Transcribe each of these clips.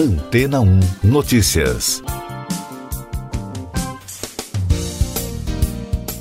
Antena 1 Notícias.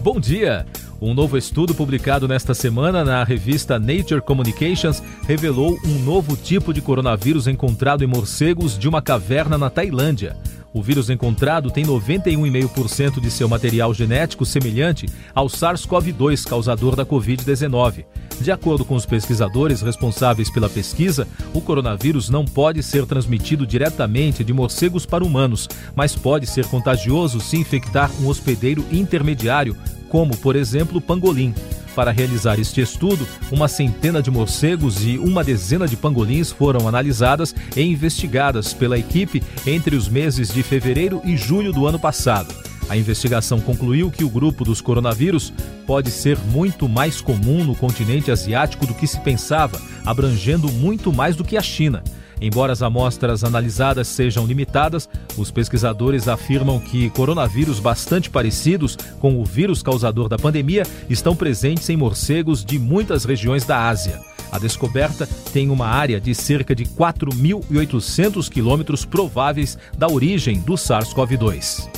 Bom dia! Um novo estudo publicado nesta semana na revista Nature Communications revelou um novo tipo de coronavírus encontrado em morcegos de uma caverna na Tailândia. O vírus encontrado tem 91,5% de seu material genético semelhante ao SARS-CoV-2, causador da Covid-19. De acordo com os pesquisadores responsáveis pela pesquisa, o coronavírus não pode ser transmitido diretamente de morcegos para humanos, mas pode ser contagioso se infectar um hospedeiro intermediário como, por exemplo, o pangolim. Para realizar este estudo, uma centena de morcegos e uma dezena de pangolins foram analisadas e investigadas pela equipe entre os meses de fevereiro e julho do ano passado. A investigação concluiu que o grupo dos coronavírus pode ser muito mais comum no continente asiático do que se pensava, abrangendo muito mais do que a China. Embora as amostras analisadas sejam limitadas, os pesquisadores afirmam que coronavírus bastante parecidos com o vírus causador da pandemia estão presentes em morcegos de muitas regiões da Ásia. A descoberta tem uma área de cerca de 4.800 quilômetros prováveis da origem do SARS-CoV-2.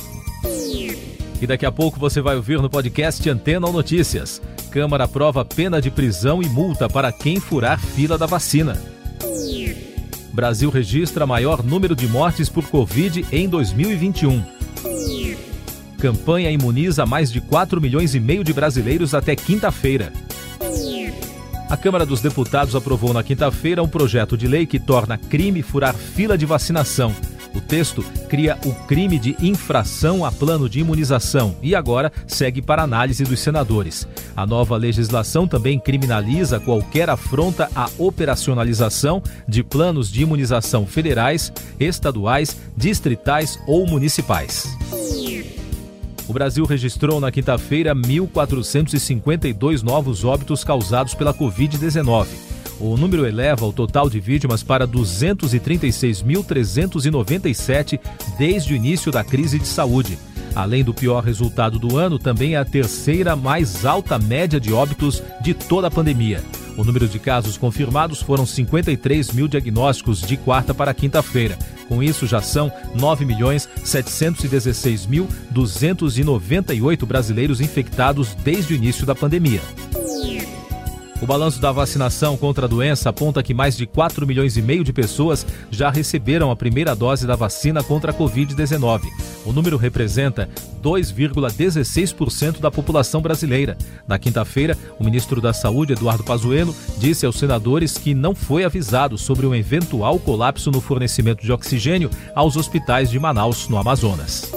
E daqui a pouco você vai ouvir no podcast Antena ou Notícias. Câmara aprova pena de prisão e multa para quem furar fila da vacina. Brasil registra maior número de mortes por Covid em 2021. Campanha imuniza mais de 4 milhões e meio de brasileiros até quinta-feira. A Câmara dos Deputados aprovou na quinta-feira um projeto de lei que torna crime furar fila de vacinação. O texto cria o crime de infração a plano de imunização e agora segue para análise dos senadores. A nova legislação também criminaliza qualquer afronta à operacionalização de planos de imunização federais, estaduais, distritais ou municipais. O Brasil registrou na quinta-feira 1.452 novos óbitos causados pela Covid-19. O número eleva o total de vítimas para 236.397 desde o início da crise de saúde. Além do pior resultado do ano, também é a terceira mais alta média de óbitos de toda a pandemia. O número de casos confirmados foram 53 mil diagnósticos de quarta para quinta-feira. Com isso, já são 9.716.298 brasileiros infectados desde o início da pandemia. O balanço da vacinação contra a doença aponta que mais de 4 milhões e meio de pessoas já receberam a primeira dose da vacina contra a Covid-19. O número representa 2,16% da população brasileira. Na quinta-feira, o ministro da Saúde, Eduardo Pazuello, disse aos senadores que não foi avisado sobre um eventual colapso no fornecimento de oxigênio aos hospitais de Manaus, no Amazonas.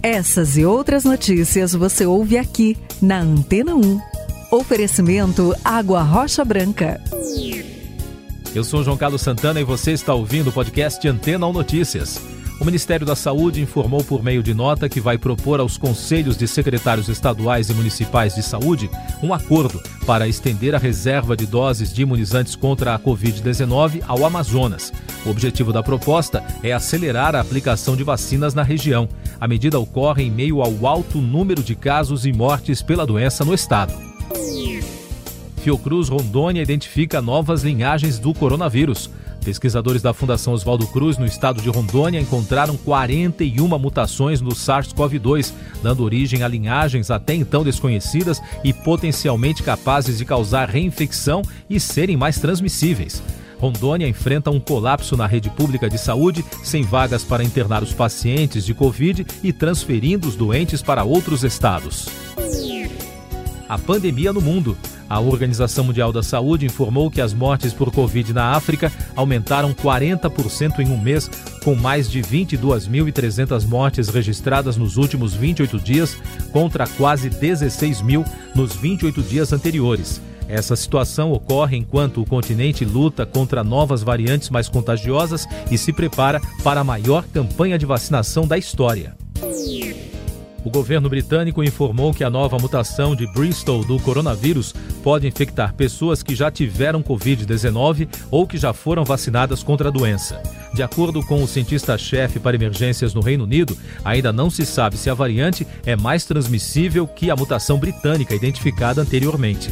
Essas e outras notícias você ouve aqui na Antena 1. Oferecimento Água Rocha Branca. Eu sou João Carlos Santana e você está ouvindo o podcast Antena ou Notícias. O Ministério da Saúde informou por meio de nota que vai propor aos conselhos de secretários estaduais e municipais de saúde um acordo para estender a reserva de doses de imunizantes contra a Covid-19 ao Amazonas. O objetivo da proposta é acelerar a aplicação de vacinas na região. A medida ocorre em meio ao alto número de casos e mortes pela doença no estado. Fiocruz Rondônia identifica novas linhagens do coronavírus. Pesquisadores da Fundação Oswaldo Cruz, no estado de Rondônia, encontraram 41 mutações no SARS-CoV-2, dando origem a linhagens até então desconhecidas e potencialmente capazes de causar reinfecção e serem mais transmissíveis. Rondônia enfrenta um colapso na rede pública de saúde, sem vagas para internar os pacientes de Covid e transferindo os doentes para outros estados. A pandemia no mundo. A Organização Mundial da Saúde informou que as mortes por Covid na África aumentaram 40% em um mês, com mais de 22.300 mortes registradas nos últimos 28 dias, contra quase 16 mil nos 28 dias anteriores. Essa situação ocorre enquanto o continente luta contra novas variantes mais contagiosas e se prepara para a maior campanha de vacinação da história. O governo britânico informou que a nova mutação de Bristol do coronavírus pode infectar pessoas que já tiveram Covid-19 ou que já foram vacinadas contra a doença. De acordo com o cientista-chefe para emergências no Reino Unido, ainda não se sabe se a variante é mais transmissível que a mutação britânica identificada anteriormente.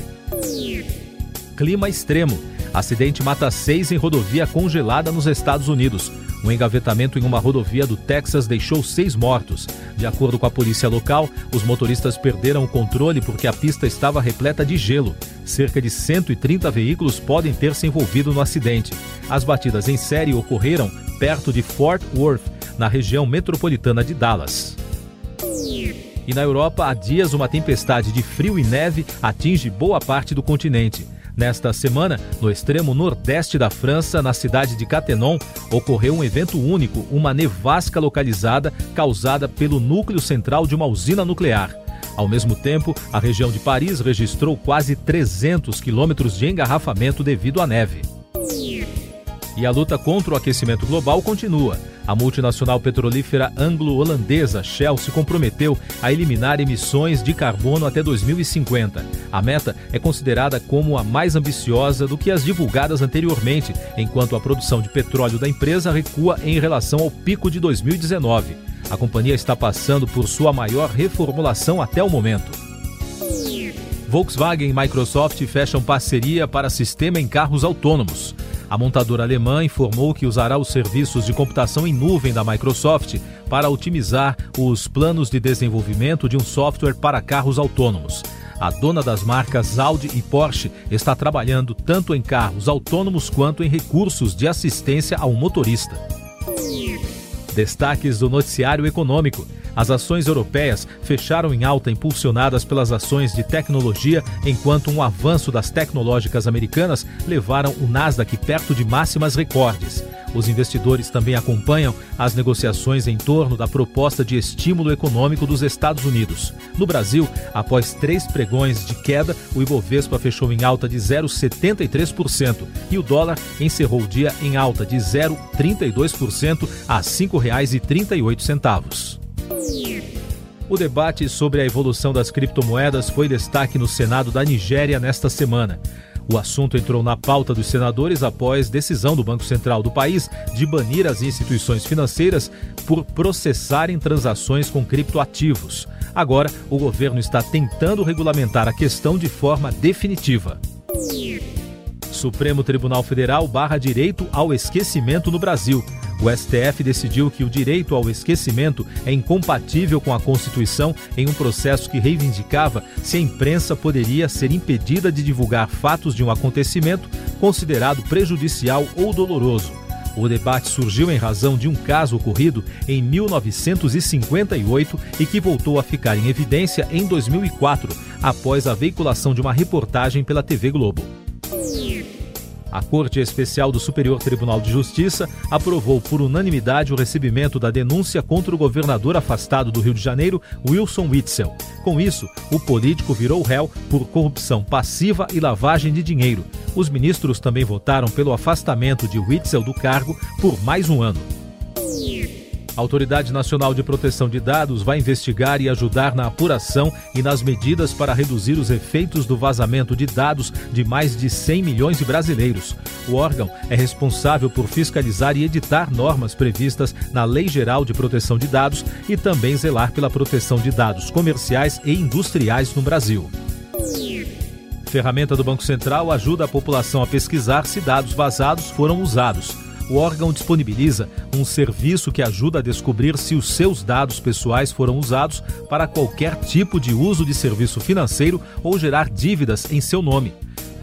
Clima extremo. Acidente mata seis em rodovia congelada nos Estados Unidos. Um engavetamento em uma rodovia do Texas deixou seis mortos. De acordo com a polícia local, os motoristas perderam o controle porque a pista estava repleta de gelo. Cerca de 130 veículos podem ter se envolvido no acidente. As batidas em série ocorreram perto de Fort Worth, na região metropolitana de Dallas. E na Europa, há dias, uma tempestade de frio e neve atinge boa parte do continente. Nesta semana, no extremo nordeste da França, na cidade de Catenon, ocorreu um evento único, uma nevasca localizada causada pelo núcleo central de uma usina nuclear. Ao mesmo tempo, a região de Paris registrou quase 300 quilômetros de engarrafamento devido à neve. E a luta contra o aquecimento global continua. A multinacional petrolífera anglo-holandesa Shell se comprometeu a eliminar emissões de carbono até 2050. A meta é considerada como a mais ambiciosa do que as divulgadas anteriormente, enquanto a produção de petróleo da empresa recua em relação ao pico de 2019. A companhia está passando por sua maior reformulação até o momento. Volkswagen e Microsoft fecham parceria para sistema em carros autônomos. A montadora alemã informou que usará os serviços de computação em nuvem da Microsoft para otimizar os planos de desenvolvimento de um software para carros autônomos. A dona das marcas Audi e Porsche está trabalhando tanto em carros autônomos quanto em recursos de assistência ao motorista. Destaques do noticiário econômico. As ações europeias fecharam em alta impulsionadas pelas ações de tecnologia, enquanto um avanço das tecnológicas americanas levaram o Nasdaq perto de máximas recordes. Os investidores também acompanham as negociações em torno da proposta de estímulo econômico dos Estados Unidos. No Brasil, após três pregões de queda, o Ibovespa fechou em alta de 0,73% e o dólar encerrou o dia em alta de 0,32% a R$ 5,38. O debate sobre a evolução das criptomoedas foi destaque no Senado da Nigéria nesta semana. O assunto entrou na pauta dos senadores após decisão do Banco Central do país de banir as instituições financeiras por processarem transações com criptoativos. Agora, o governo está tentando regulamentar a questão de forma definitiva. Supremo Tribunal Federal barra direito ao esquecimento no Brasil. O STF decidiu que o direito ao esquecimento é incompatível com a Constituição em um processo que reivindicava se a imprensa poderia ser impedida de divulgar fatos de um acontecimento considerado prejudicial ou doloroso. O debate surgiu em razão de um caso ocorrido em 1958 e que voltou a ficar em evidência em 2004, após a veiculação de uma reportagem pela TV Globo. A Corte Especial do Superior Tribunal de Justiça aprovou por unanimidade o recebimento da denúncia contra o governador afastado do Rio de Janeiro, Wilson Witzel. Com isso, o político virou réu por corrupção passiva e lavagem de dinheiro. Os ministros também votaram pelo afastamento de Witzel do cargo por mais um ano. A Autoridade Nacional de Proteção de Dados vai investigar e ajudar na apuração e nas medidas para reduzir os efeitos do vazamento de dados de mais de 100 milhões de brasileiros. O órgão é responsável por fiscalizar e editar normas previstas na Lei Geral de Proteção de Dados e também zelar pela proteção de dados comerciais e industriais no Brasil. Ferramenta do Banco Central ajuda a população a pesquisar se dados vazados foram usados o órgão disponibiliza um serviço que ajuda a descobrir se os seus dados pessoais foram usados para qualquer tipo de uso de serviço financeiro ou gerar dívidas em seu nome.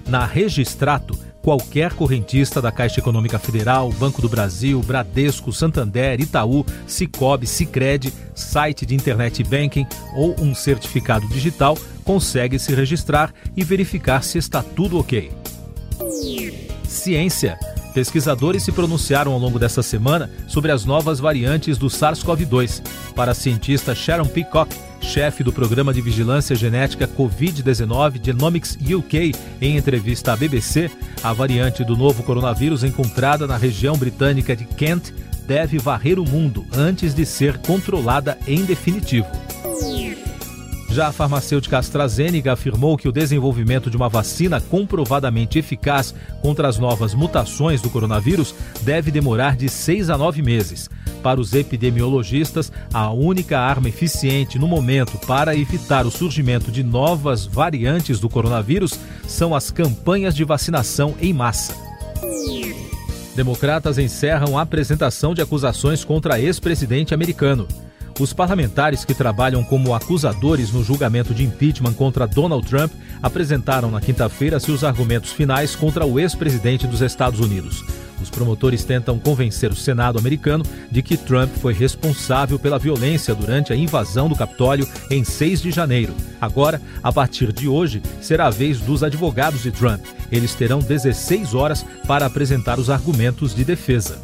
Na Registrato, qualquer correntista da Caixa Econômica Federal, Banco do Brasil, Bradesco, Santander, Itaú, Cicobi, Sicredi, site de internet banking ou um certificado digital consegue se registrar e verificar se está tudo ok. Ciência Pesquisadores se pronunciaram ao longo dessa semana sobre as novas variantes do SARS-CoV-2. Para a cientista Sharon Peacock, chefe do programa de vigilância genética Covid-19 Genomics UK, em entrevista à BBC, a variante do novo coronavírus encontrada na região britânica de Kent deve varrer o mundo antes de ser controlada em definitivo. Já a farmacêutica AstraZeneca afirmou que o desenvolvimento de uma vacina comprovadamente eficaz contra as novas mutações do coronavírus deve demorar de seis a nove meses. Para os epidemiologistas, a única arma eficiente no momento para evitar o surgimento de novas variantes do coronavírus são as campanhas de vacinação em massa. Democratas encerram a apresentação de acusações contra ex-presidente americano. Os parlamentares que trabalham como acusadores no julgamento de impeachment contra Donald Trump apresentaram na quinta-feira seus argumentos finais contra o ex-presidente dos Estados Unidos. Os promotores tentam convencer o Senado americano de que Trump foi responsável pela violência durante a invasão do Capitólio em 6 de janeiro. Agora, a partir de hoje, será a vez dos advogados de Trump. Eles terão 16 horas para apresentar os argumentos de defesa.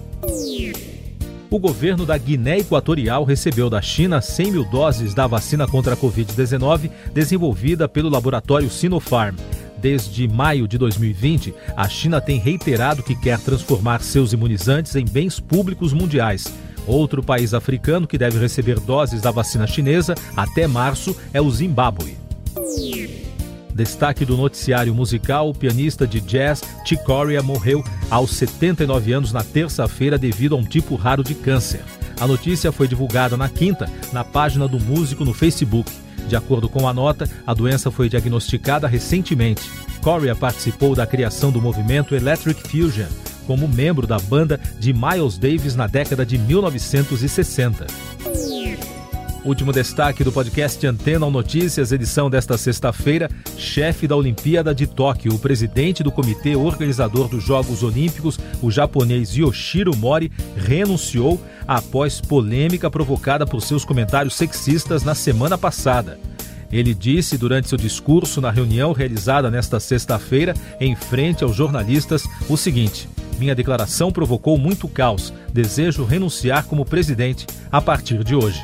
O governo da Guiné Equatorial recebeu da China 100 mil doses da vacina contra a Covid-19 desenvolvida pelo laboratório Sinopharm. Desde maio de 2020, a China tem reiterado que quer transformar seus imunizantes em bens públicos mundiais. Outro país africano que deve receber doses da vacina chinesa até março é o Zimbábue. Destaque do noticiário musical: o pianista de jazz Chick Corea morreu aos 79 anos na terça-feira devido a um tipo raro de câncer. A notícia foi divulgada na quinta na página do músico no Facebook. De acordo com a nota, a doença foi diagnosticada recentemente. Corea participou da criação do movimento Electric Fusion como membro da banda de Miles Davis na década de 1960. Último destaque do podcast Antena ou Notícias, edição desta sexta-feira. Chefe da Olimpíada de Tóquio, o presidente do comitê organizador dos Jogos Olímpicos, o japonês Yoshiro Mori, renunciou após polêmica provocada por seus comentários sexistas na semana passada. Ele disse durante seu discurso na reunião realizada nesta sexta-feira, em frente aos jornalistas, o seguinte: Minha declaração provocou muito caos. Desejo renunciar como presidente a partir de hoje.